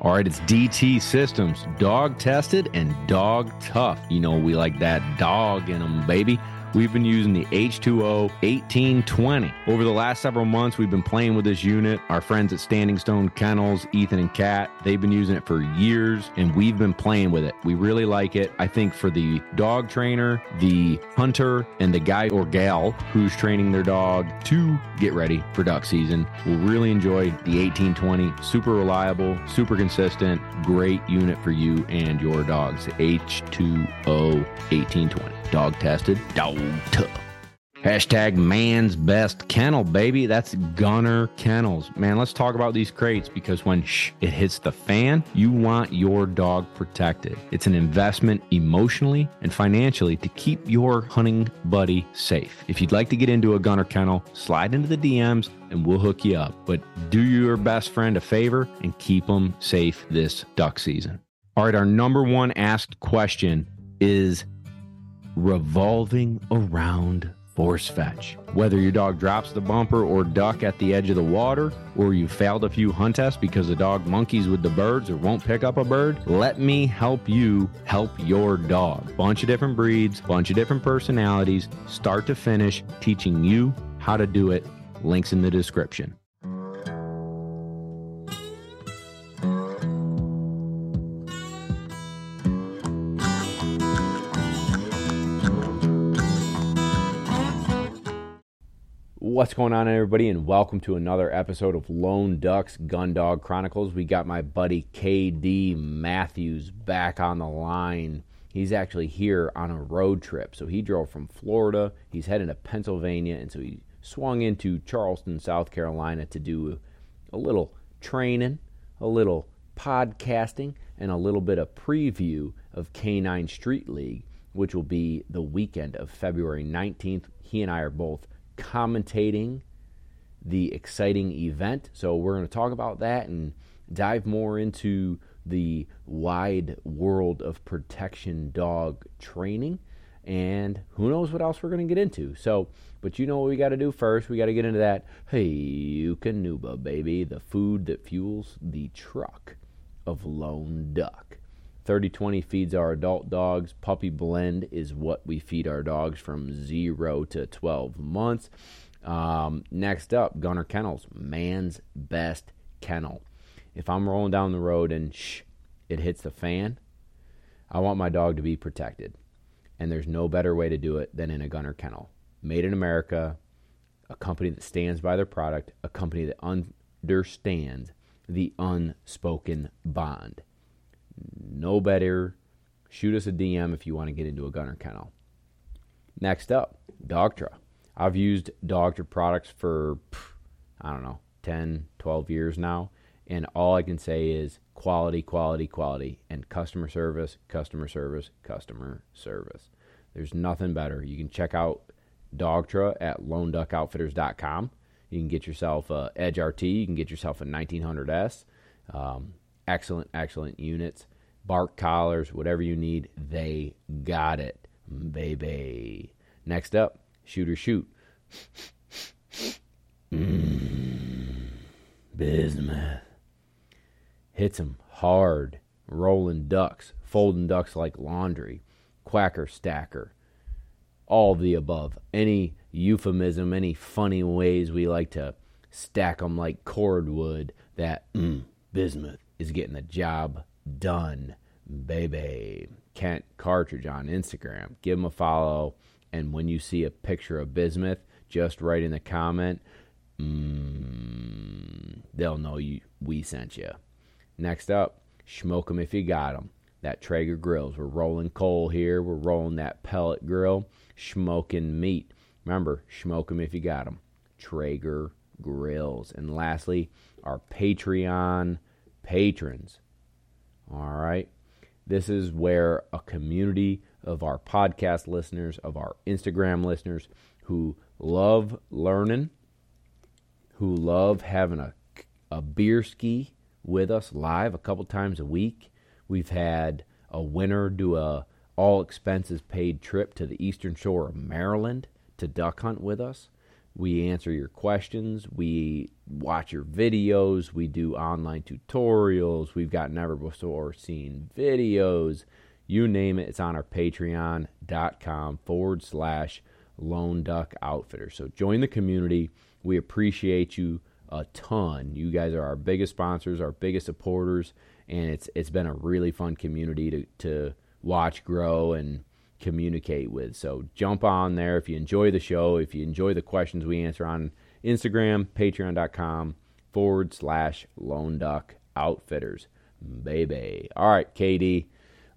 All right, it's DT Systems, dog tested and dog tough. You know, we like that dog in them, baby. We've been using the H2O 1820. Over the last several months, we've been playing with this unit. Our friends at Standing Stone Kennels, Ethan and Kat, they've been using it for years and we've been playing with it. We really like it. I think for the dog trainer, the hunter, and the guy or gal who's training their dog to get ready for duck season will really enjoy the 1820. Super reliable, super consistent, great unit for you and your dogs. H2O 1820. Dog tested, dog tough. Hashtag man's best kennel, baby. That's Gunner Kennels. Man, let's talk about these crates because when shh, it hits the fan, you want your dog protected. It's an investment emotionally and financially to keep your hunting buddy safe. If you'd like to get into a Gunner Kennel, slide into the DMs and we'll hook you up. But do your best friend a favor and keep them safe this duck season. All right, our number one asked question is revolving around force fetch. Whether your dog drops the bumper or duck at the edge of the water, or you failed a few hunt tests because the dog monkeys with the birds or won't pick up a bird, let me help you help your dog. Bunch of different breeds, bunch of different personalities, start to finish, teaching you how to do it. Links in the description. What's going on, everybody, and welcome to another episode of Lone Ducks Gun Dog Chronicles. We got my buddy KD Matthews back on the line. He's actually here on a road trip. So he drove from Florida, he's heading to Pennsylvania, and so he swung into Charleston, South Carolina to do a little training, a little podcasting, and a little bit of preview of K9 Street League, which will be the weekend of February 19th. He and I are both commentating the exciting event. So we're going to talk about that and dive more into the wide world of protection dog training. And who knows what else we're going to get into. So, but you know what we got to do first? We got to get into that Hey Eukanuba, baby, the food that fuels the truck of Lone Duck. 30-20 feeds our adult dogs. Puppy blend is what we feed our dogs from 0 to 12 months. Um, next up, Gunner Kennels, man's best kennel. If I'm rolling down the road and shh, it hits the fan, I want my dog to be protected. And there's no better way to do it than in a Gunner Kennel. Made in America, a company that stands by their product, a company that understands the unspoken bond no better. Shoot us a DM if you want to get into a gunner kennel. Next up, Dogtra. I've used Dogtra products for, I don't know, 10, 12 years now. And all I can say is quality, quality, quality, and customer service, customer service, customer service. There's nothing better. You can check out Dogtra at loneduckoutfitters.com. You can get yourself a Edge RT. You can get yourself a 1900S. Um, excellent, excellent units. Bark collars, whatever you need, they got it, baby. Next up, shoot or shoot. Mm, bismuth. Hits them hard, rolling ducks, folding ducks like laundry, quacker stacker, all the above. Any euphemism, any funny ways we like to stack them like cordwood, that mm, bismuth is getting the job done, baby. Kent Cartridge on Instagram. Give him a follow. And when you see a picture of Bismuth, just write in the comment. Mm, they'll know you we sent you. Next up, smoke 'em if you got 'em. That Traeger grills. We're rolling coal here. We're rolling that pellet grill. Smoking meat. Remember, smoke 'em if you got 'em. Traeger grills. And lastly, our Patreon patrons. All right. This is where a community of our podcast listeners, of our Instagram listeners who love learning, who love having a, a beer ski with us live a couple times a week. We've had a winner do a all expenses paid trip to the eastern shore of Maryland to duck hunt with us. We answer your questions. We watch your videos. We do online tutorials. We've got never before seen videos. You name it, it's on our patreon.com forward slash lone duck outfitter. So join the community. We appreciate you a ton. You guys are our biggest sponsors, our biggest supporters, and it's it's been a really fun community to, to watch grow and communicate with. So jump on there if you enjoy the show, if you enjoy the questions we answer on Instagram, patreon.com forward slash lone duck outfitters. Baby. All right, KD,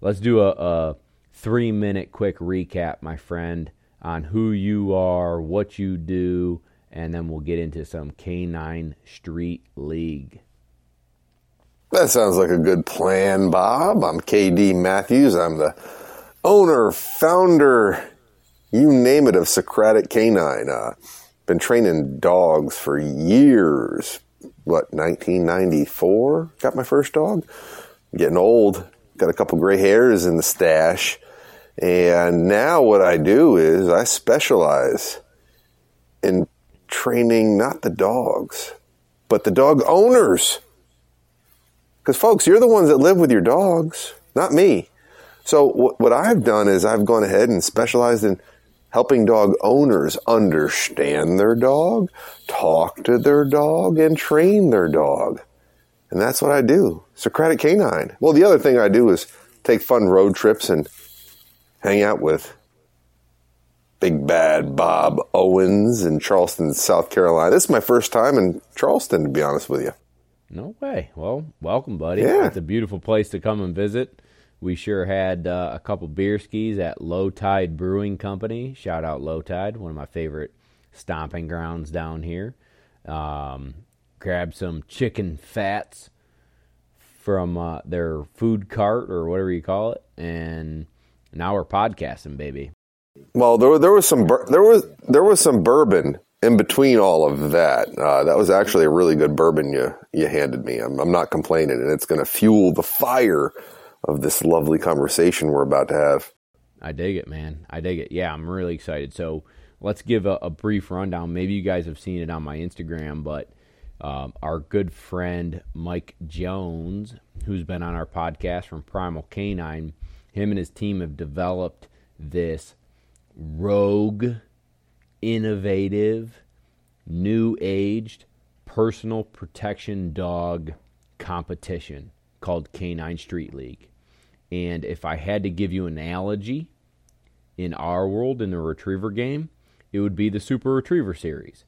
let's do a, a three minute quick recap, my friend, on who you are, what you do, and then we'll get into some K9 Street League. That sounds like a good plan, Bob. I'm KD Matthews. I'm the owner, founder, you name it, of Socratic Canine. Uh, been training dogs for years. What, 1994? Got my first dog. Getting old. Got a couple gray hairs in the stash. And now what I do is I specialize in training not the dogs, but the dog owners. Because, folks, you're the ones that live with your dogs, not me. So what, what I've done is I've gone ahead and specialized in helping dog owners understand their dog, talk to their dog, and train their dog. And that's what I do. Socratic Canine. Well, the other thing I do is take fun road trips and hang out with big bad Bob Owens in Charleston, South Carolina. This is my first time in Charleston, to be honest with you. No way. Well, welcome, buddy. Yeah. It's a beautiful place to come and visit. We sure had uh, a couple beer skis at Low Tide Brewing Company. Shout out Low Tide, one of my favorite stomping grounds down here. Um, grabbed some chicken fats from uh, their food cart or whatever you call it, and now we're podcasting, baby. Well, there, there was some there was there was some bourbon in between all of that. Uh, that was actually a really good bourbon you you handed me. I'm, I'm not complaining, and it's going to fuel the fire of this lovely conversation we're about to have. I dig it, man. I dig it. Yeah, I'm really excited. So let's give a, a brief rundown. Maybe you guys have seen it on my Instagram, but um, our good friend Mike Jones, who's been on our podcast from Primal Canine, him and his team have developed this rogue, innovative, new aged personal protection dog competition called Canine Street League. And if I had to give you an analogy in our world in the retriever game, it would be the Super Retriever series.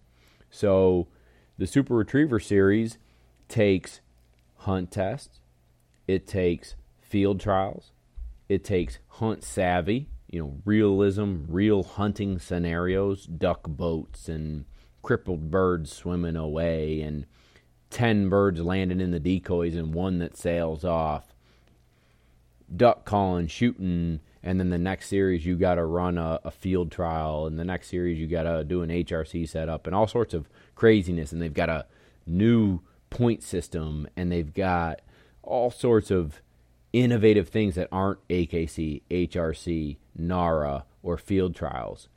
So the Super Retriever series takes hunt tests, it takes field trials, it takes hunt savvy, you know, realism, real hunting scenarios, duck boats and crippled birds swimming away and 10 birds landing in the decoys and one that sails off duck calling, shooting, and then the next series you got to run a, a, field trial, and the next series you got to do an HRC setup, and all sorts of craziness. And they've got a new point system, and they've got all sorts of innovative things that aren't AKC, HRC, NARA, or field trials.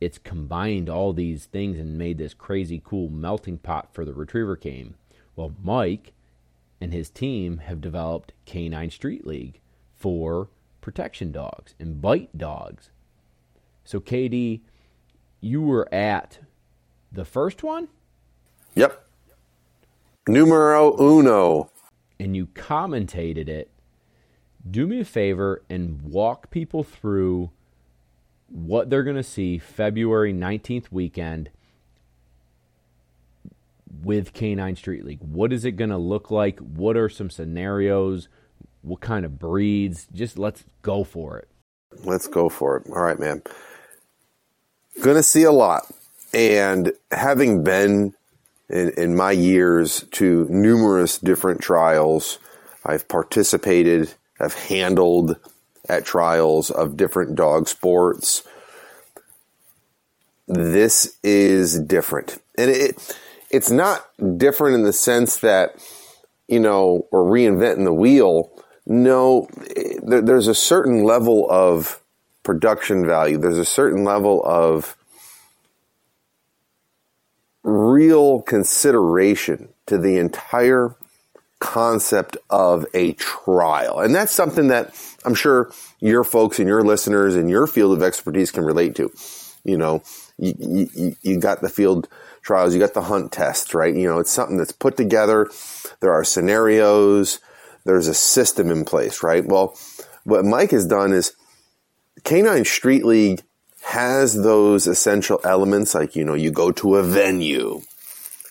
It's combined all these things and made this crazy cool melting pot for the retriever game. Well, Mike and his team have developed Canine Street League for protection dogs and bite dogs. So, KD, you were at the first one? Yep. Numero uno. And you commentated it. Do me a favor and walk people through what they're going to see February 19th weekend with Canine Street League. What is it going to look like? What are some scenarios? What kind of breeds? Just let's go for it. Let's go for it. All right, man. To see a lot. And having been in, in my years to numerous different trials, I've participated, I've handled at trials of different dog sports. This is different. And it, it's not different in the sense that, you know, we're reinventing the wheel. No, there, there's a certain level of production value. There's a certain level of real consideration to the entire concept of a trial. And that's something that I'm sure your folks and your listeners and your field of expertise can relate to. You know, you, you, you got the field trials, you got the hunt tests, right? You know, it's something that's put together. There are scenarios. There's a system in place, right? Well, what Mike has done is Canine Street League has those essential elements like, you know, you go to a venue,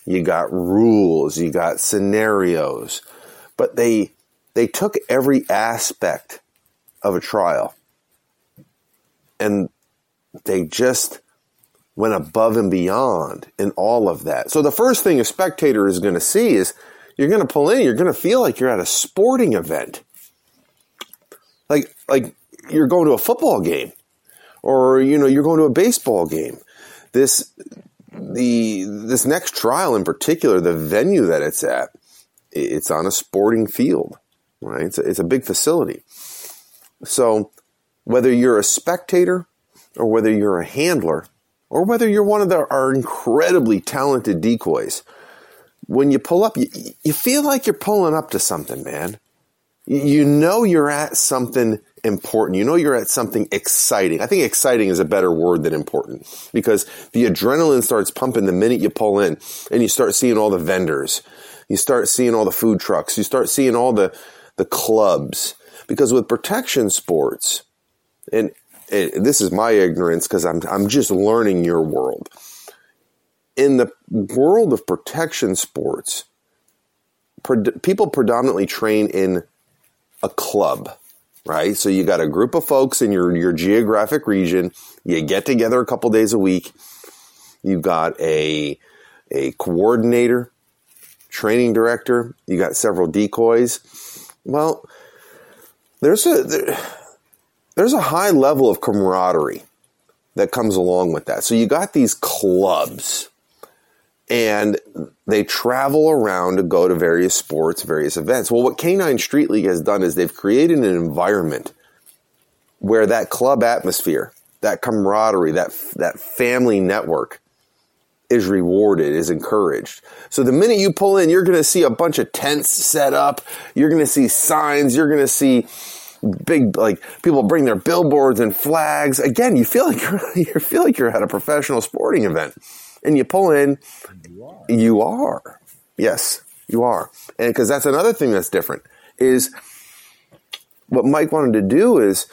you got rules, you got scenarios, but they, they took every aspect of a trial and they just went above and beyond in all of that. So the first thing a spectator is going to see is you're going to pull in, you're going to feel like you're at a sporting event. Like, like you're going to a football game or, you know, you're going to a baseball game. This, the, this next trial in particular, the venue that it's at, it's on a sporting field, right? It's a, it's a big facility. So whether you're a spectator or whether you're a handler or whether you're one of the, our incredibly talented decoys, when you pull up, you, you feel like you're pulling up to something, man. You know you're at something important. You know you're at something exciting. I think exciting is a better word than important because the adrenaline starts pumping the minute you pull in and you start seeing all the vendors. You start seeing all the food trucks. You start seeing all the, the clubs. Because with protection sports, and, and this is my ignorance because I'm, I'm just learning your world in the world of protection sports, people predominantly train in a club, right? So you got a group of folks in your, your geographic region. You get together a couple days a week. You've got a, a coordinator, training director. You got several decoys. Well, there's a, there, there's a high level of camaraderie that comes along with that. So you got these clubs and they travel around to go to various sports, various events. Well, what Canine Street League has done is they've created an environment where that club atmosphere, that camaraderie, that that family network is rewarded, is encouraged. So the minute you pull in, you're going to see a bunch of tents set up. You're going to see signs. You're going to see big like people bring their billboards and flags. Again, you feel like you're, you feel like you're at a professional sporting event and you pull in, you are. You are. Yes, you are. And because that's another thing that's different is what Mike wanted to do is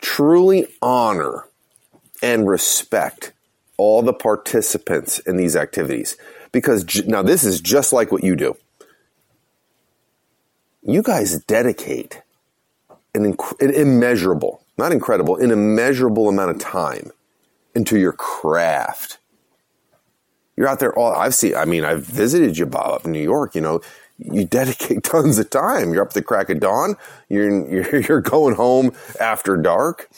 truly honor and respect all the participants in these activities. Because now this is just like what you do. You guys dedicate an, inc- an immeasurable, not incredible, an immeasurable amount of time into your craft. You're out there all, I've seen, I mean, I've visited you, Bob, up in New York, you know, you dedicate tons of time. You're up the crack of dawn. You're, you're, you're going home after dark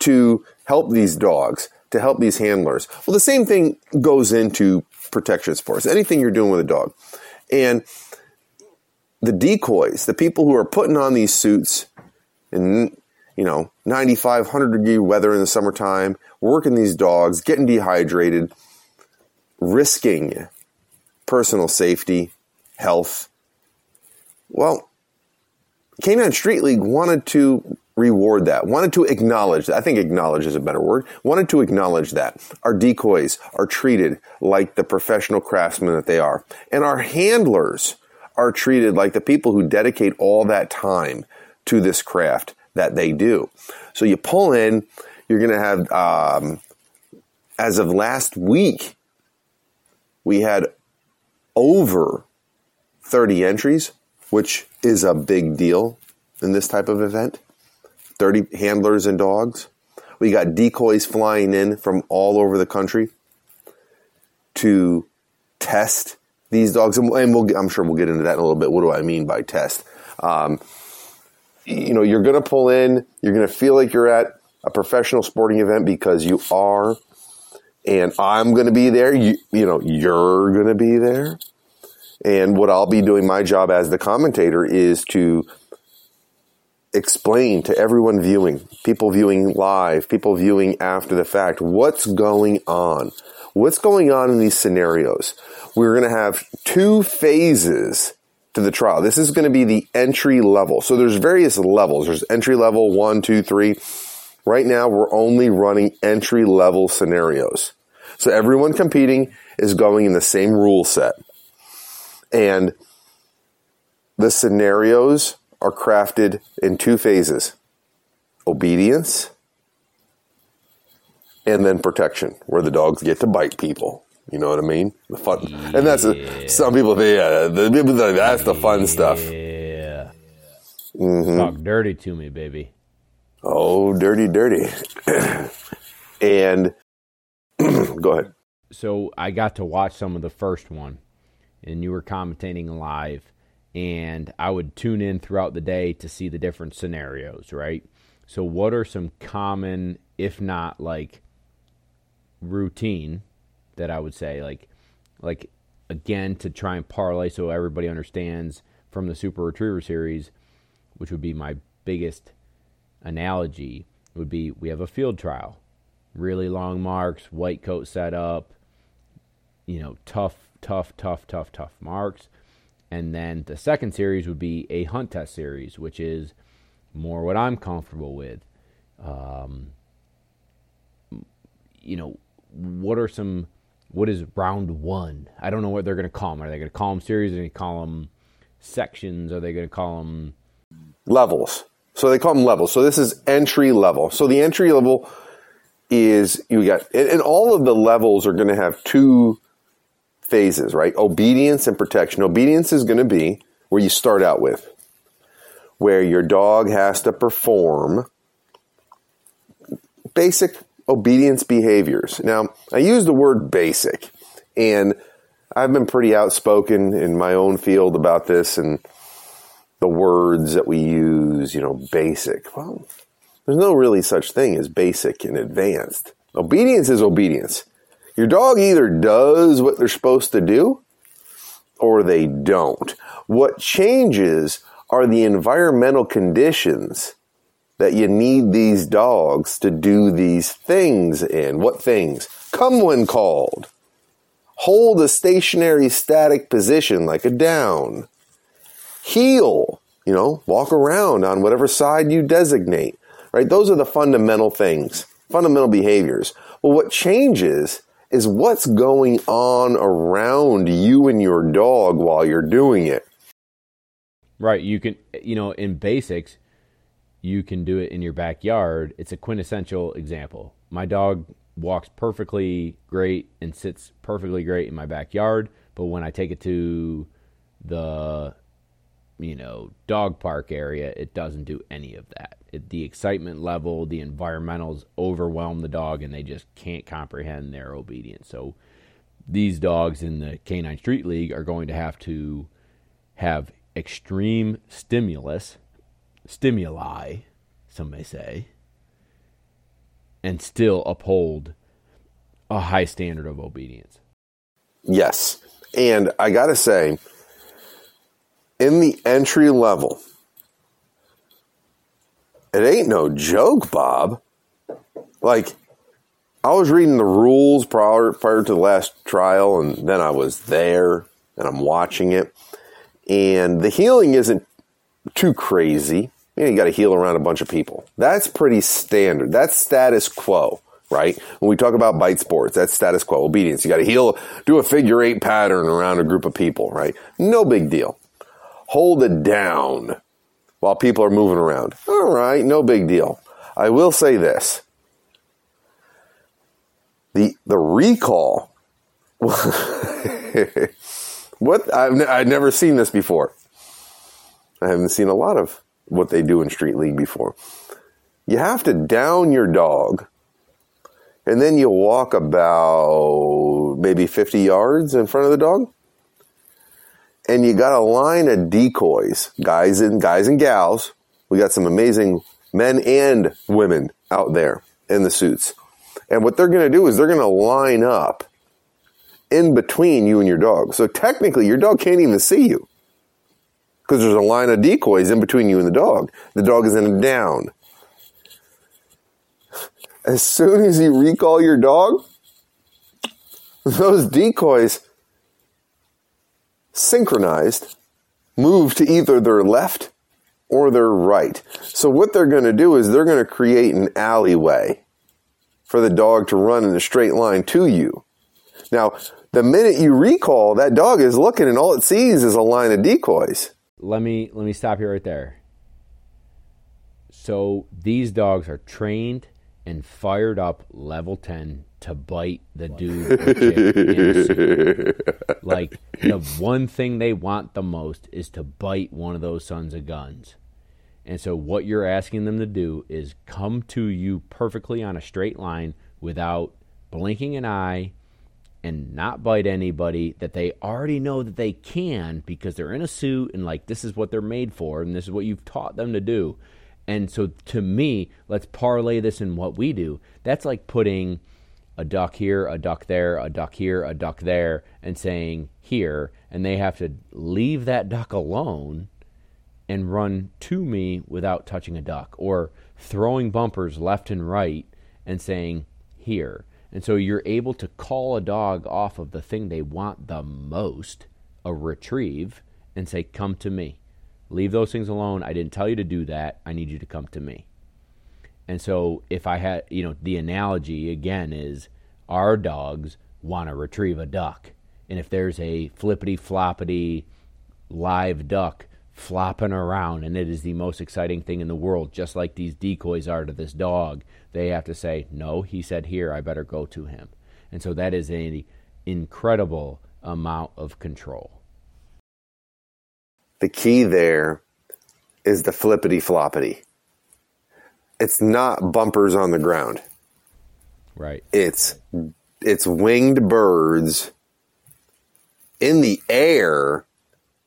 to help these dogs, to help these handlers. Well, the same thing goes into protection sports, anything you're doing with a dog. And the decoys, the people who are putting on these suits in, you know, 95, 100 degree weather in the summertime, working these dogs, getting dehydrated, risking personal safety, health. Well, Canine Street League wanted to reward that, wanted to acknowledge that. I think acknowledge is a better word. Wanted to acknowledge that our decoys are treated like the professional craftsmen that they are. And our handlers are treated like the people who dedicate all that time to this craft that they do. So you pull in, you're going to have, um, as of last week, we had over 30 entries, which is a big deal in this type of event. 30 handlers and dogs. We got decoys flying in from all over the country to test these dogs. And we'll, I'm sure we'll get into that in a little bit. What do I mean by test? Um, you know, you're going to pull in, you're going to feel like you're at a professional sporting event because you are, and I'm going to be there. You, you know, you're going to be there. And what I'll be doing my job as the commentator is to explain to everyone viewing, people viewing live, people viewing after the fact, what's going on. what's going on in these scenarios. We're going to have two phases to the trial. This is going to be the entry level. So there's various levels. There's entry level one, two, three. Right now, we're only running entry level scenarios. So everyone competing is going in the same rule set. And the scenarios are crafted in two phases obedience and then protection, where the dogs get to bite people. You know what I mean? The fun, yeah. and that's a, some people. Yeah, the that's the fun stuff. Yeah. Mm-hmm. Talk dirty to me, baby. Oh, dirty, dirty. and go ahead. So I got to watch some of the first one, and you were commentating live, and I would tune in throughout the day to see the different scenarios. Right. So, what are some common, if not like routine, that I would say like, like again to try and parlay so everybody understands from the Super Retriever series, which would be my biggest analogy would be we have a field trial, really long marks, white coat setup, you know, tough, tough, tough, tough, tough marks. And then the second series would be a hunt test series, which is more what I'm comfortable with. Um, you know, what are some, what is round one? I don't know what they're going to call them. Are they going to call them series? Are they going to call them sections? Are they going to call them levels? So they call them levels. So this is entry level. So the entry level is you got, and all of the levels are going to have two phases, right? Obedience and protection. Obedience is going to be where you start out with, where your dog has to perform basic obedience behaviors. Now, I use the word basic, and I've been pretty outspoken in my own field about this, and the words that we use, you know, basic. Well, there's no really such thing as basic and advanced. Obedience is obedience. Your dog either does what they're supposed to do or they don't. What changes are the environmental conditions that you need these dogs to do these things in. What things? Come when called. Hold a stationary static position like a down heel, you know, walk around on whatever side you designate, right? Those are the fundamental things, fundamental behaviors. Well, what changes is what's going on around you and your dog while you're doing it. Right. You can, you know, in basics, you can do it in your backyard. It's a quintessential example. My dog walks perfectly great and sits perfectly great in my backyard, but when I take it to the you know, dog park area, it doesn't do any of that. It, the excitement level, the environmentals overwhelm the dog and they just can't comprehend their obedience. So these dogs in the Canine Street League are going to have to have extreme stimulus, stimuli, some may say, and still uphold a high standard of obedience. Yes. And I got to say, in the entry level. It ain't no joke, Bob. Like, I was reading the rules prior, prior to the last trial, and then I was there and I'm watching it. And the heeling isn't too crazy. You, know, you got to heel around a bunch of people. That's pretty standard. That's status quo, right? When we talk about bite sports, that's status quo, obedience. You got to heel, do a figure eight pattern around a group of people, right? No big deal hold it down while people are moving around. All right, no big deal. I will say this. The the recall what I've, I've never seen this before. I haven't seen a lot of what they do in Street League before. You have to down your dog, and then you walk about maybe 50 yards in front of the dog and you got a line of decoys, guys and guys and gals. We got some amazing men and women out there in the suits. And what they're going to do is they're going to line up in between you and your dog. So technically, your dog can't even see you because there's a line of decoys in between you and the dog. The dog is in a down. As soon as you recall your dog, those decoys synchronized move to either their left or their right. So what they're going to do is they're going to create an alleyway for the dog to run in a straight line to you. Now, the minute you recall, that dog is looking and all it sees is a line of decoys. Let me let me stop you right there. So these dogs are trained and fired up level 10 to bite the dude or chick in a suit. Like the one thing they want the most is to bite one of those sons of guns. And so what you're asking them to do is come to you perfectly on a straight line without blinking an eye and not bite anybody that they already know that they can because they're in a suit and like this is what they're made for and this is what you've taught them to do. And so to me, let's parlay this in what we do. That's like putting a duck here, a duck there, a duck here, a duck there, and saying here, and they have to leave that duck alone and run to me without touching a duck, or throwing bumpers left and right and saying here. And so you're able to call a dog off of the thing they want the most, a retrieve, and say, Come to me. Leave those things alone. I didn't tell you to do that. I need you to come to me. And so if I had, you know, the analogy again is our dogs want to retrieve a duck. And if there's a flippity floppity live duck flopping around and it is the most exciting thing in the world, just like these decoys are to this dog, they have to say, No, he said here, I better go to him. And so that is an incredible amount of control. The key there is the flippity floppity. It's not bumpers on the ground. Right. It's it's winged birds in the air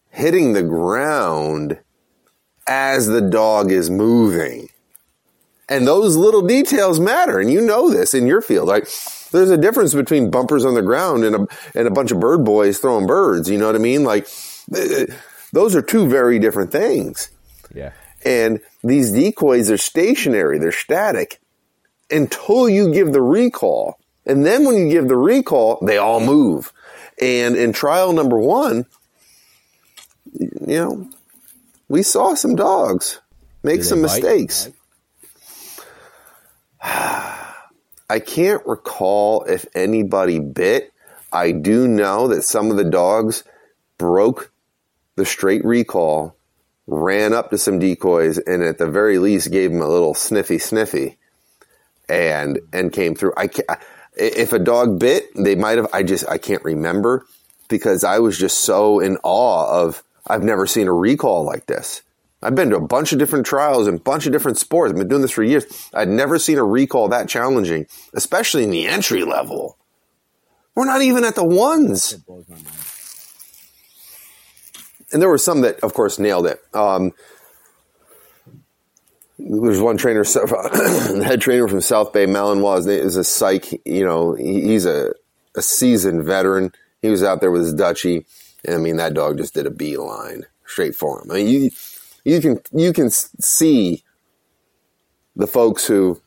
hitting the ground as the dog is moving. And those little details matter, and you know this in your field. Like there's a difference between bumpers on the ground and a and a bunch of bird boys throwing birds. You know what I mean? Like those are two very different things. Yeah. And these decoys are stationary, they're static until you give the recall. And then when you give the recall, they all move. And in trial number one, you know, we saw some dogs make some bite? mistakes. I can't recall if anybody bit. I do know that some of the dogs broke the straight recall, ran up to some decoys, and at the very least gave them a little sniffy sniffy, and and came through. I if a dog bit, they might have. I just I can't remember because I was just so in awe of. I've never seen a recall like this. I've been to a bunch of different trials and a bunch of different sports. I've been doing this for years. I'd never seen a recall that challenging, especially in the entry level. We're not even at the ones and there were some that, of course, nailed it. Um, there's one trainer, the head trainer from South Bay, Malinois, is a psych. You know, he's a, a seasoned veteran. He was out there with his Dutchie, and I mean that dog just did a beeline straight for him. I mean, you you can you can see the folks who,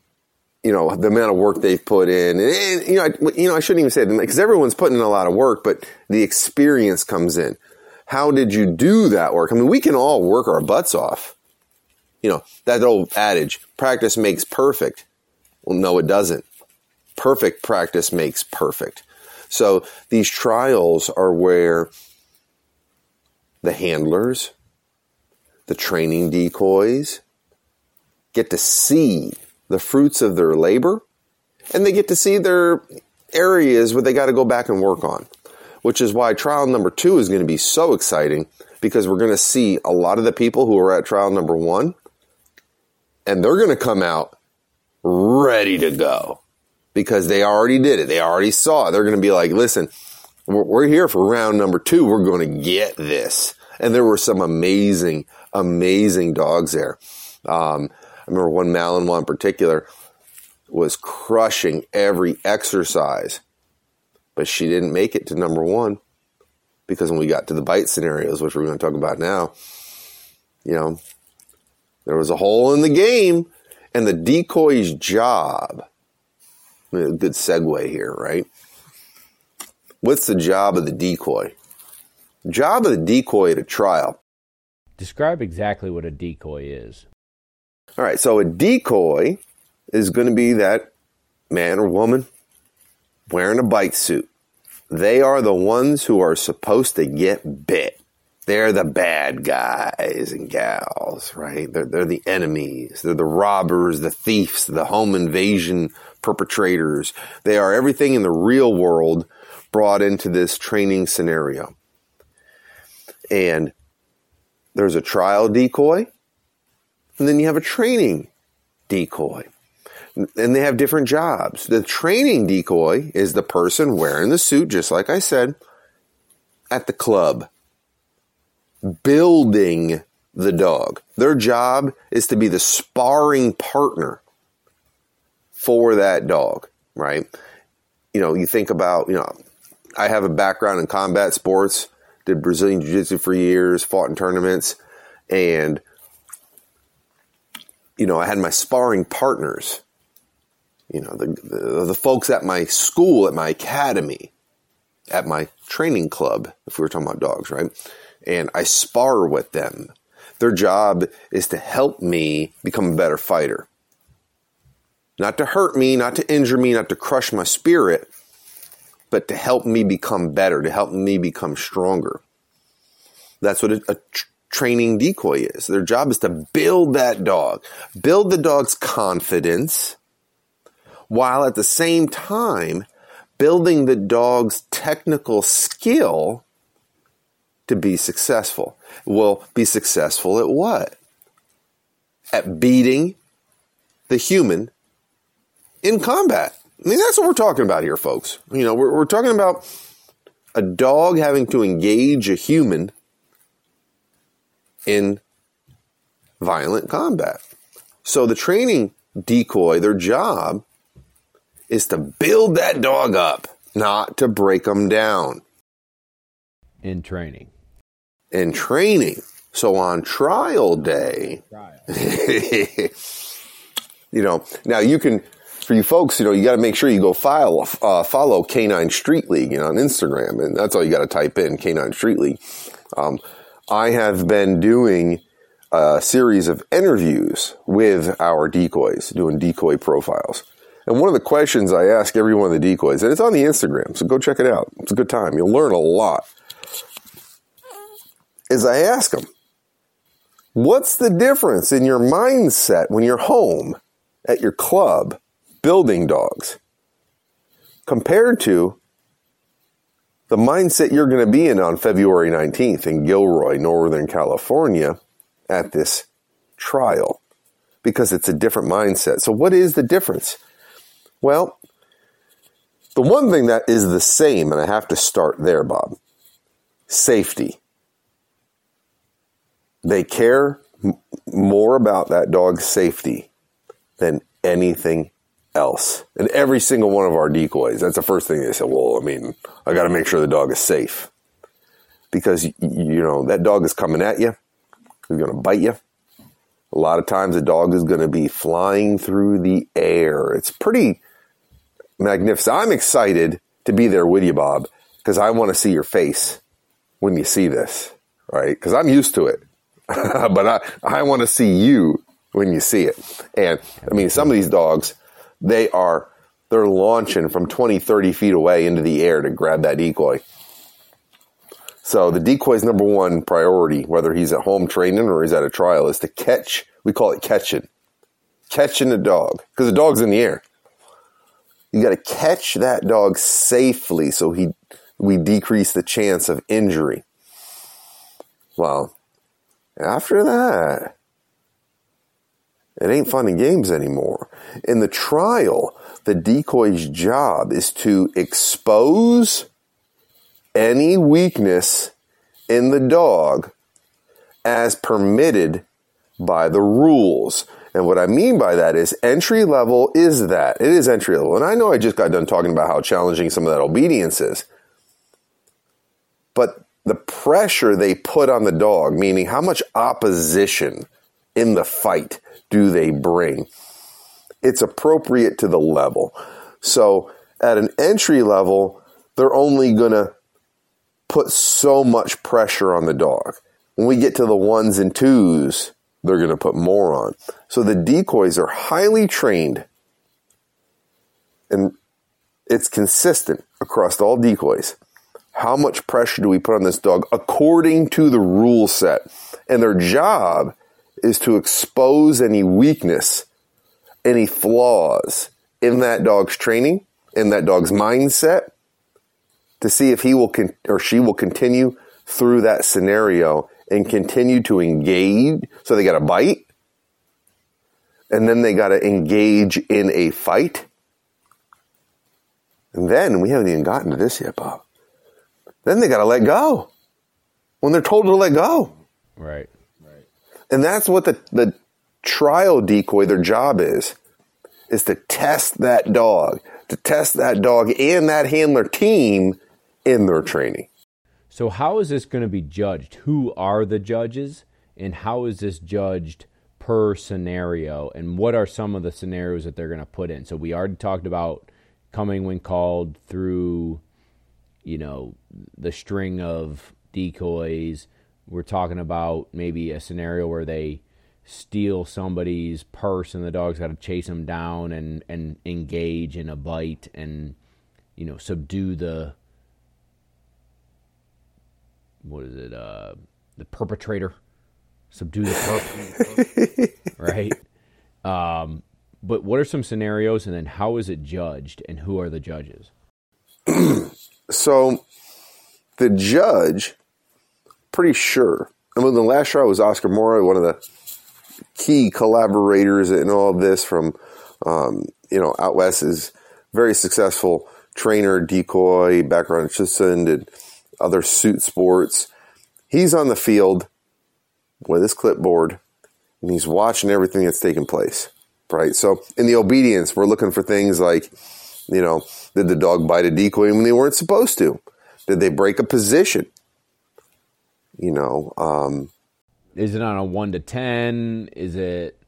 you know, the amount of work they've put in, and, and you know, I, you know, I shouldn't even say it because everyone's putting in a lot of work, but the experience comes in how did you do that work? I mean, we can all work our butts off. You know, that old adage, practice makes perfect. Well, no, it doesn't. Perfect practice makes perfect. So these trials are where the handlers, the training decoys get to see the fruits of their labor and they get to see their areas where they got to go back and work on which is why trial number two is going to be so exciting because we're going to see a lot of the people who are at trial number one and they're going to come out ready to go because they already did it. They already saw it. They're going to be like, listen, we're here for round number two. We're going to get this. And there were some amazing, amazing dogs there. Um, I remember one Malinois in particular was crushing every exercise but she didn't make it to number one because when we got to the bite scenarios, which we're going to talk about now, you know, there was a hole in the game, and the decoy's job. good segue here, right? What's the job of the decoy? Job of the decoy at a trial. Describe exactly what a decoy is. All right, so a decoy is going to be that man or woman wearing a bite suit. They are the ones who are supposed to get bit. They're the bad guys and gals, right? They're, they're the enemies. They're the robbers, the thieves, the home invasion perpetrators. They are everything in the real world brought into this training scenario. And there's a trial decoy, and then you have a training decoy. And they have different jobs. The training decoy is the person wearing the suit, just like I said, at the club building the dog. Their job is to be the sparring partner for that dog, right? You know, you think about, you know, I have a background in combat sports, did Brazilian Jiu Jitsu for years, fought in tournaments, and, you know, I had my sparring partners, you know, the, the, the folks at my school, at my academy, at my training club, if we were talking about dogs, right? and I spar with them. Their job is to help me become a better fighter. Not to hurt me, not to injure me, not to crush my spirit, but to help me become better, to help me become stronger. That's what a, a tr- training decoy is. Their job is to build that dog, build the dog's confidence, while at the same time building the dog's technical skill to be successful. Well, be successful at what? At beating the human in combat. I mean, that's what we're talking about here, folks. You know, we're, we're talking about a dog having to engage a human in violent combat. So the training decoy, their job is to build that dog up, not to break them down. In training in training. So on trial day, trial. you know, now you can, for you folks, you know, you got to make sure you go file, uh, follow Canine Street League you know, on Instagram, and that's all you got to type in Canine Street League. Um, I have been doing a series of interviews with our decoys, doing decoy profiles. And one of the questions I ask every one of the decoys, and it's on the Instagram, so go check it out. It's a good time. You'll learn a lot is I ask them, what's the difference in your mindset when you're home at your club building dogs compared to the mindset you're going to be in on February 19th in Gilroy, Northern California at this trial? Because it's a different mindset. So, what is the difference? Well, the one thing that is the same, and I have to start there, Bob safety. They care m- more about that dog's safety than anything else. And every single one of our decoys, that's the first thing they say, well, I mean, I got to make sure the dog is safe. Because, you know, that dog is coming at you, he's going to bite you. A lot of times the dog is going to be flying through the air. It's pretty magnificent. I'm excited to be there with you, Bob, because I want to see your face when you see this, right? Because I'm used to it. but I, I want to see you when you see it. And I mean, some of these dogs, they are, they're launching from 20, 30 feet away into the air to grab that decoy. So the decoy's number one priority, whether he's at home training or he's at a trial, is to catch. We call it catching, catching a dog because the dog's in the air. You got to catch that dog safely so he we decrease the chance of injury. Well, after that, it ain't fun and games anymore. In the trial, the decoy's job is to expose any weakness in the dog as permitted by the rules. And what I mean by that is entry level is that. It is entry level. And I know I just got done talking about how challenging some of that obedience is. But the pressure they put on the dog, meaning how much opposition in the fight do they bring? It's appropriate to the level. So at an entry level, they're only going to put so much pressure on the dog. When we get to the ones and twos, they're going to put more on. So the decoys are highly trained and it's consistent across all decoys. How much pressure do we put on this dog according to the rule set? And their job is to expose any weakness, any flaws in that dog's training, in that dog's mindset, to see if he will con- or she will continue through that scenario and continue to engage. So they got to bite, and then they got to engage in a fight. And then we haven't even gotten to this yet, Bob. Then they got to let go when they're told to let go. Right. Right. And that's what the, the trial decoy, their job is, is to test that dog, to test that dog and that handler team in their training. So, how is this going to be judged? Who are the judges, and how is this judged per scenario? And what are some of the scenarios that they're going to put in? So, we already talked about coming when called through, you know, the string of decoys. We're talking about maybe a scenario where they steal somebody's purse and the dog's got to chase them down and, and engage in a bite and, you know, subdue the what is it? Uh, the perpetrator, subdue the perp, right? Um, but what are some scenarios, and then how is it judged, and who are the judges? so, the judge, pretty sure. I mean, the last trial was Oscar Mora, one of the key collaborators in all of this from, um, you know, out west is very successful trainer, decoy, background assistant, and other suit sports. He's on the field with his clipboard and he's watching everything that's taking place. Right. So in the obedience, we're looking for things like, you know, did the dog bite a decoy when they weren't supposed to? Did they break a position? You know, um, is it on a one to ten? Is it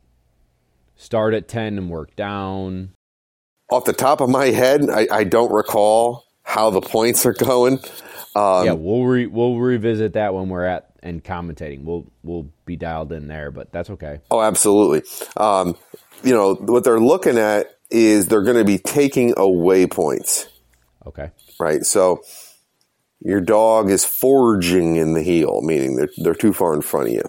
start at ten and work down? Off the top of my head, I, I don't recall how the points are going. Um, yeah, we'll re- we'll revisit that when we're at and commentating. We'll we'll be dialed in there, but that's okay. Oh, absolutely. Um, you know what they're looking at is they're going to be taking away points. Okay. Right. So your dog is forging in the heel, meaning they're they're too far in front of you,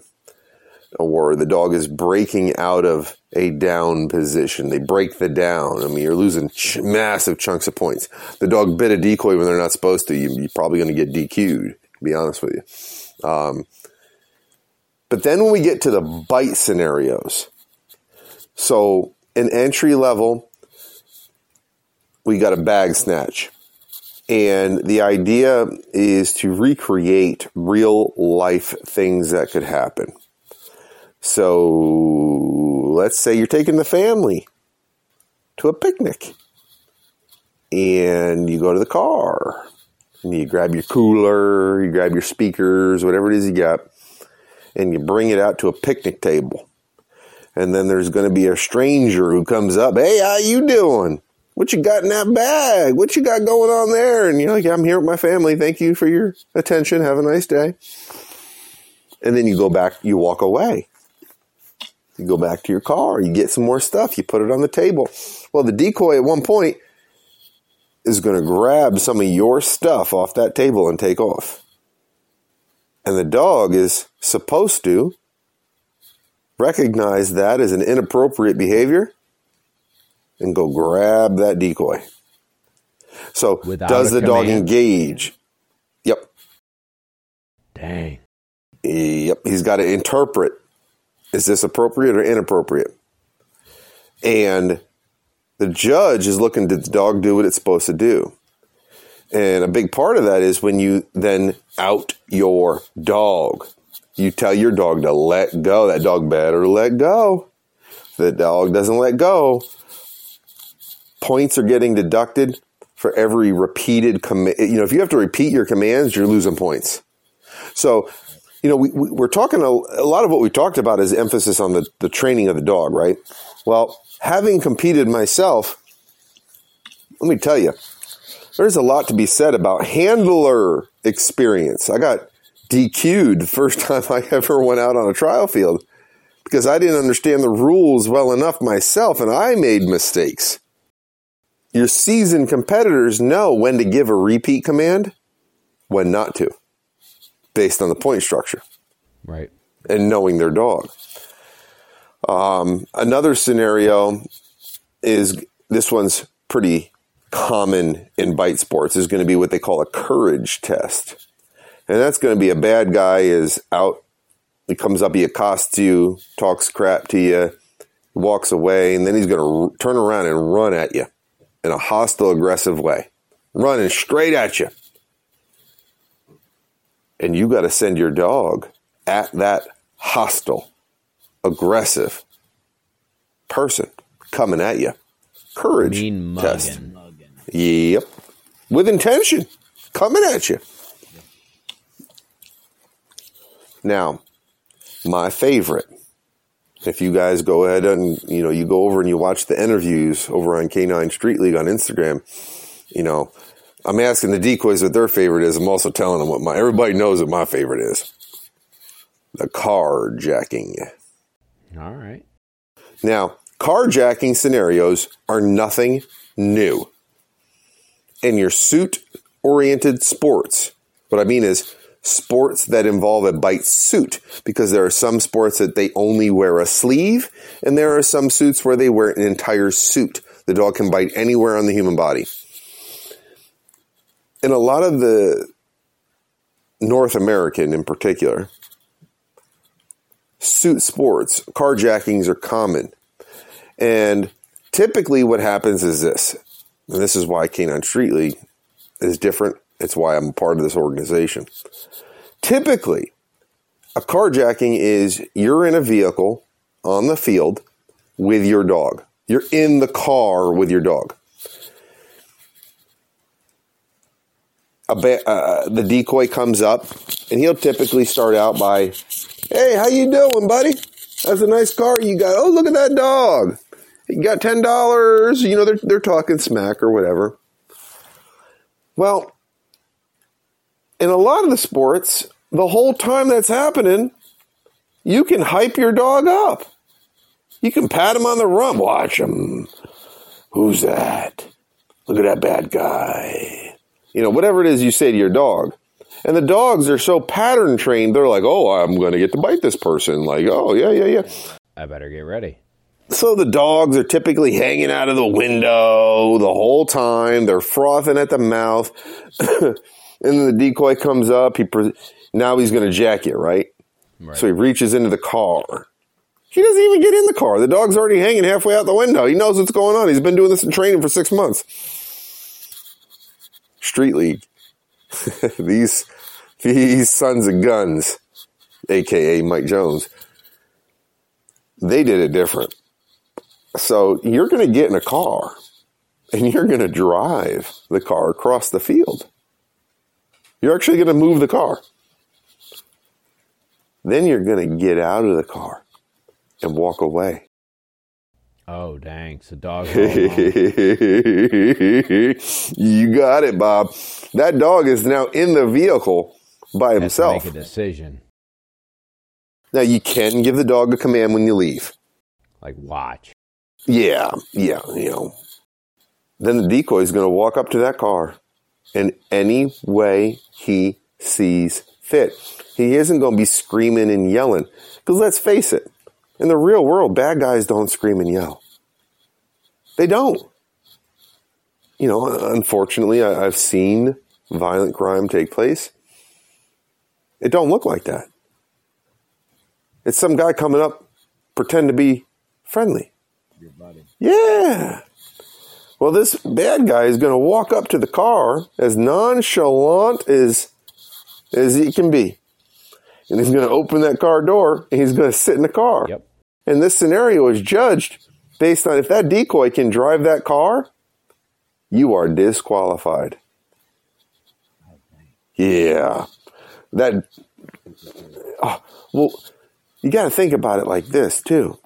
or the dog is breaking out of a down position. They break the down. I mean, you're losing ch- massive chunks of points. The dog bit a decoy when they're not supposed to. You, are probably going to get DQ'd, to be honest with you. Um, but then when we get to the bite scenarios, so in entry level, we got a bag snatch. And the idea is to recreate real life things that could happen. So let's say you're taking the family to a picnic and you go to the car and you grab your cooler, you grab your speakers, whatever it is you got, and you bring it out to a picnic table. And then there's going to be a stranger who comes up, "Hey, how you doing? What you got in that bag? What you got going on there?" And you're like, "I'm here with my family. Thank you for your attention. Have a nice day." And then you go back, you walk away. You go back to your car, you get some more stuff, you put it on the table. Well, the decoy at one point is going to grab some of your stuff off that table and take off. And the dog is supposed to recognize that as an inappropriate behavior and go grab that decoy. So, Without does the command. dog engage? Yep. Dang. Yep. He's got to interpret is this appropriate or inappropriate? And the judge is looking, did the dog do what it's supposed to do? And a big part of that is when you then out your dog. You tell your dog to let go. That dog better let go. The dog doesn't let go, points are getting deducted for every repeated command. You know, if you have to repeat your commands, you're losing points. So you know, we, we, are talking a, a, lot of what we talked about is emphasis on the, the training of the dog, right? Well, having competed myself, let me tell you, there's a lot to be said about handler experience. I got DQ'd the first time I ever went out on a trial field because I didn't understand the rules well enough myself and I made mistakes. Your seasoned competitors know when to give a repeat command, when not to, based on the point structure Right. and knowing their dog. Um, another scenario is this one's pretty common in bite sports is going to be what they call a courage test. And that's going to be a bad guy is out, he comes up, he accosts you, talks crap to you, walks away, and then he's going to r- turn around and run at you in a hostile, aggressive way, running straight at you. And you got to send your dog at that hostile, aggressive person coming at you. Courage Mean test. mugging. Yep. With intention. Coming at you. Now, my favorite. If you guys go ahead and you know you go over and you watch the interviews over on K9 Street League on Instagram, you know, I'm asking the decoys what their favorite is. I'm also telling them what my everybody knows what my favorite is. The carjacking. All right. Now, carjacking scenarios are nothing new. In your suit oriented sports, what I mean is sports that involve a bite suit, because there are some sports that they only wear a sleeve, and there are some suits where they wear an entire suit. The dog can bite anywhere on the human body. In a lot of the North American in particular, suit sports, carjackings are common. And typically what happens is this, and this is why K9 Street League is different. It's why I'm part of this organization. Typically, a carjacking is you're in a vehicle on the field with your dog. You're in the car with your dog. Ba- uh, the decoy comes up, and he'll typically start out by, "Hey, how you doing, buddy? That's a nice car you got. Oh, look at that dog. You got ten dollars. You know they're they're talking smack or whatever." Well, in a lot of the sports, the whole time that's happening, you can hype your dog up. You can pat him on the rump. Watch him. Who's that? Look at that bad guy. You know, whatever it is you say to your dog. And the dogs are so pattern trained, they're like, oh, I'm going to get to bite this person. Like, oh, yeah, yeah, yeah. I better get ready. So the dogs are typically hanging out of the window the whole time. They're frothing at the mouth. and then the decoy comes up. He pre- now he's going to jack you, right? Right. So he reaches into the car. He doesn't even get in the car. The dog's already hanging halfway out the window. He knows what's going on. He's been doing this in training for six months. Street League. these these sons of guns, aka Mike Jones, they did it different. So you're going to get in a car and you're going to drive the car across the field. You're actually going to move the car. Then you're going to get out of the car and walk away. Oh, dang. So dog. you got it, Bob. That dog is now in the vehicle by himself. Make a decision. Now you can give the dog a command when you leave. Like watch. Yeah, yeah, you know. Then the decoy is going to walk up to that car in any way he sees fit. He isn't going to be screaming and yelling. Because let's face it, in the real world, bad guys don't scream and yell. They don't. You know, unfortunately, I, I've seen violent crime take place. It don't look like that. It's some guy coming up, pretend to be friendly. Your buddy. Yeah. Well, this bad guy is going to walk up to the car as nonchalant as as he can be, and he's going to open that car door and he's going to sit in the car. Yep. And this scenario is judged based on if that decoy can drive that car, you are disqualified. Yeah. That. Oh, well, you got to think about it like this too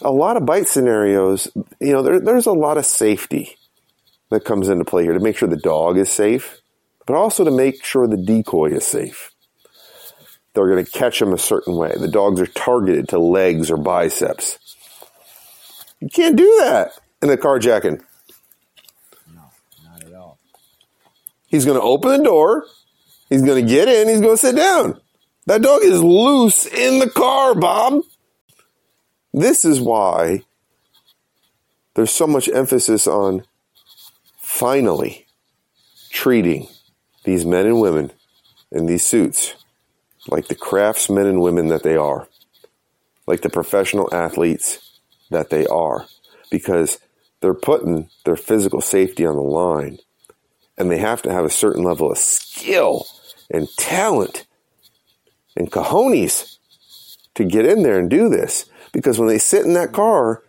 a lot of bite scenarios, you know, there, there's a lot of safety that comes into play here to make sure the dog is safe, but also to make sure the decoy is safe. They're going to catch them a certain way. The dogs are targeted to legs or biceps. You can't do that in a carjacking. No, not at all. He's going to open the door. He's going to get in. He's going to sit down. That dog is loose in the car, Bob. This is why there's so much emphasis on finally treating these men and women in these suits like the craftsmen and women that they are, like the professional athletes that they are, because they're putting their physical safety on the line and they have to have a certain level of skill and talent and cojones to get in there and do this. Because when they sit in that car,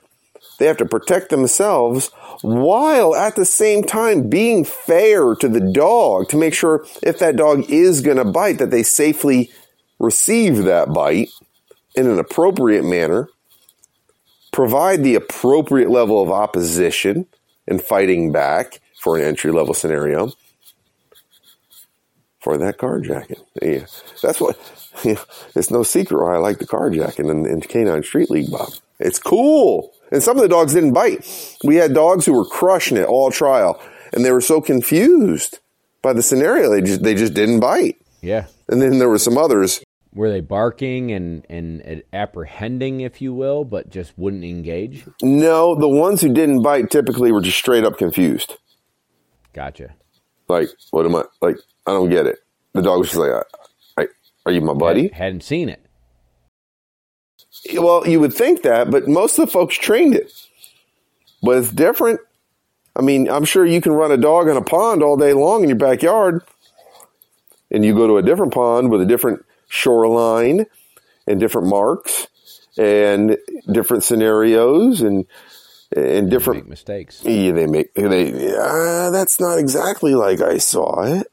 they have to protect themselves while at the same time being fair to the dog to make sure if that dog is going to bite that they safely receive that bite in an appropriate manner, provide the appropriate level of opposition and fighting back for an entry level scenario for that carjacking. Yeah, that's what. Yeah, it's no secret why I like the carjacking in, in K9 Street League, Bob. It's cool. And some of the dogs didn't bite. We had dogs who were crushing it all trial, and they were so confused by the scenario they just they just didn't bite. Yeah. And then there were some others. Were they barking and, and apprehending, if you will, but just wouldn't engage? No, the ones who didn't bite typically were just straight up confused. Gotcha. Like, what am I like? I don't get it. The dog was just like, I, I, "Are you my buddy?" Hadn't seen it. Well, you would think that, but most of the folks trained it. But it's different. I mean, I'm sure you can run a dog in a pond all day long in your backyard, and you go to a different pond with a different shoreline and different marks and different scenarios and and different Make mistakes. Yeah, they make they. Uh, that's not exactly like I saw it.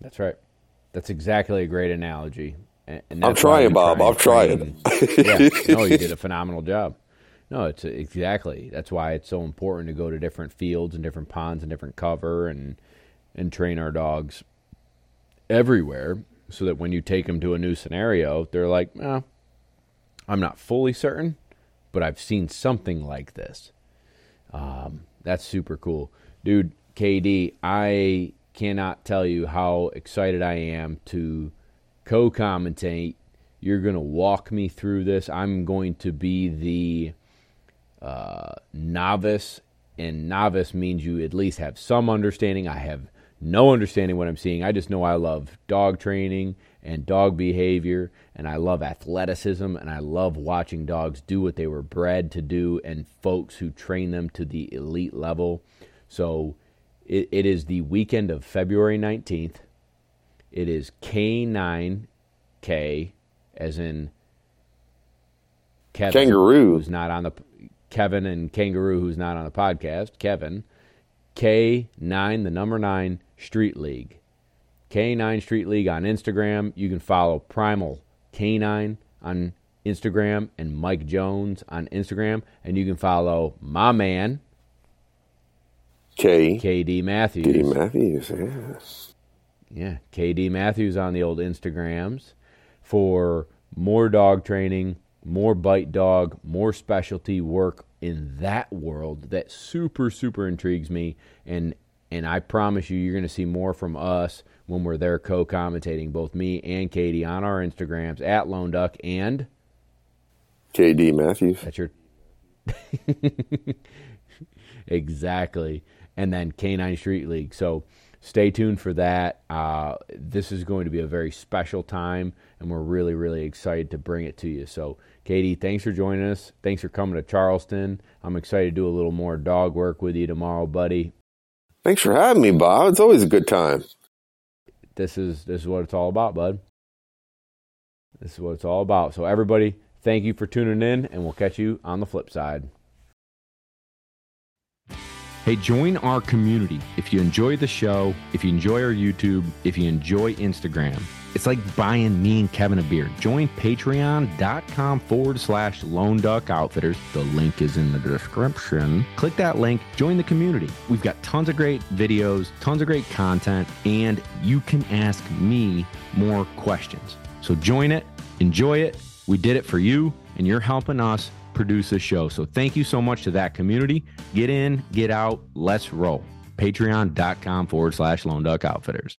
That's right. That's exactly a great analogy. And I'm trying, Bob. try I'm trying. yeah, no, you did a phenomenal job. No, it's exactly. That's why it's so important to go to different fields and different ponds and different cover and and train our dogs everywhere, so that when you take them to a new scenario, they're like, "Oh, I'm not fully certain, but I've seen something like this." Um, that's super cool, dude. KD, I cannot tell you how excited I am to co-commentate. You're going to walk me through this. I'm going to be the uh, novice, and novice means you at least have some understanding. I have no understanding what I'm seeing. I just know I love dog training and dog behavior, and I love athleticism, and I love watching dogs do what they were bred to do, and folks who train them to the elite level. So it, it is the weekend of February 19th. It is K9K, as in Kevin, Kangaroo. who's not on the Kevin and Kangaroo, who's not on the podcast. Kevin, K9, the number nine Street League, K9 Street League on Instagram. You can follow Primal K9 on Instagram and Mike Jones on Instagram, and you can follow my man K. KD Matthews. D. Matthews. Yeah. Yeah, KD Matthews on the old Instagrams for more dog training, more bite dog, more specialty work in that world that super super intrigues me and and I promise you you're going to see more from us when we're there co-commentating both me and KD on our Instagrams at Lone Duck and K. D. Matthews. that's your exactly. And then K9 Street League. So stay tuned for that. Uh, this is going to be a very special time, and we're really, really excited to bring it to you. So, KD, thanks for joining us. Thanks for coming to Charleston. I'm excited to do a little more dog work with you tomorrow, buddy. Thanks for having me, Bob. It's always a good time. This is this is what it's all about, bud. This is what it's all about. So, everybody, thank you for tuning in, and we'll catch you on the flip side. Hey, join our community. If you enjoy the show, if you enjoy our YouTube, if you enjoy Instagram, it's like buying me and Kevin a beer. Join patreon.com forward slash lone duck outfitters. The link is in the description. Click that link, join the community. We've got tons of great videos, tons of great content, and you can ask me more questions. So join it, enjoy it. We did it for you, and you're helping us produce a show. So thank you so much to that community. Get in, get out, let's roll. Patreon.com forward slash Lone Duck Outfitters.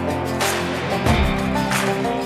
Thank you.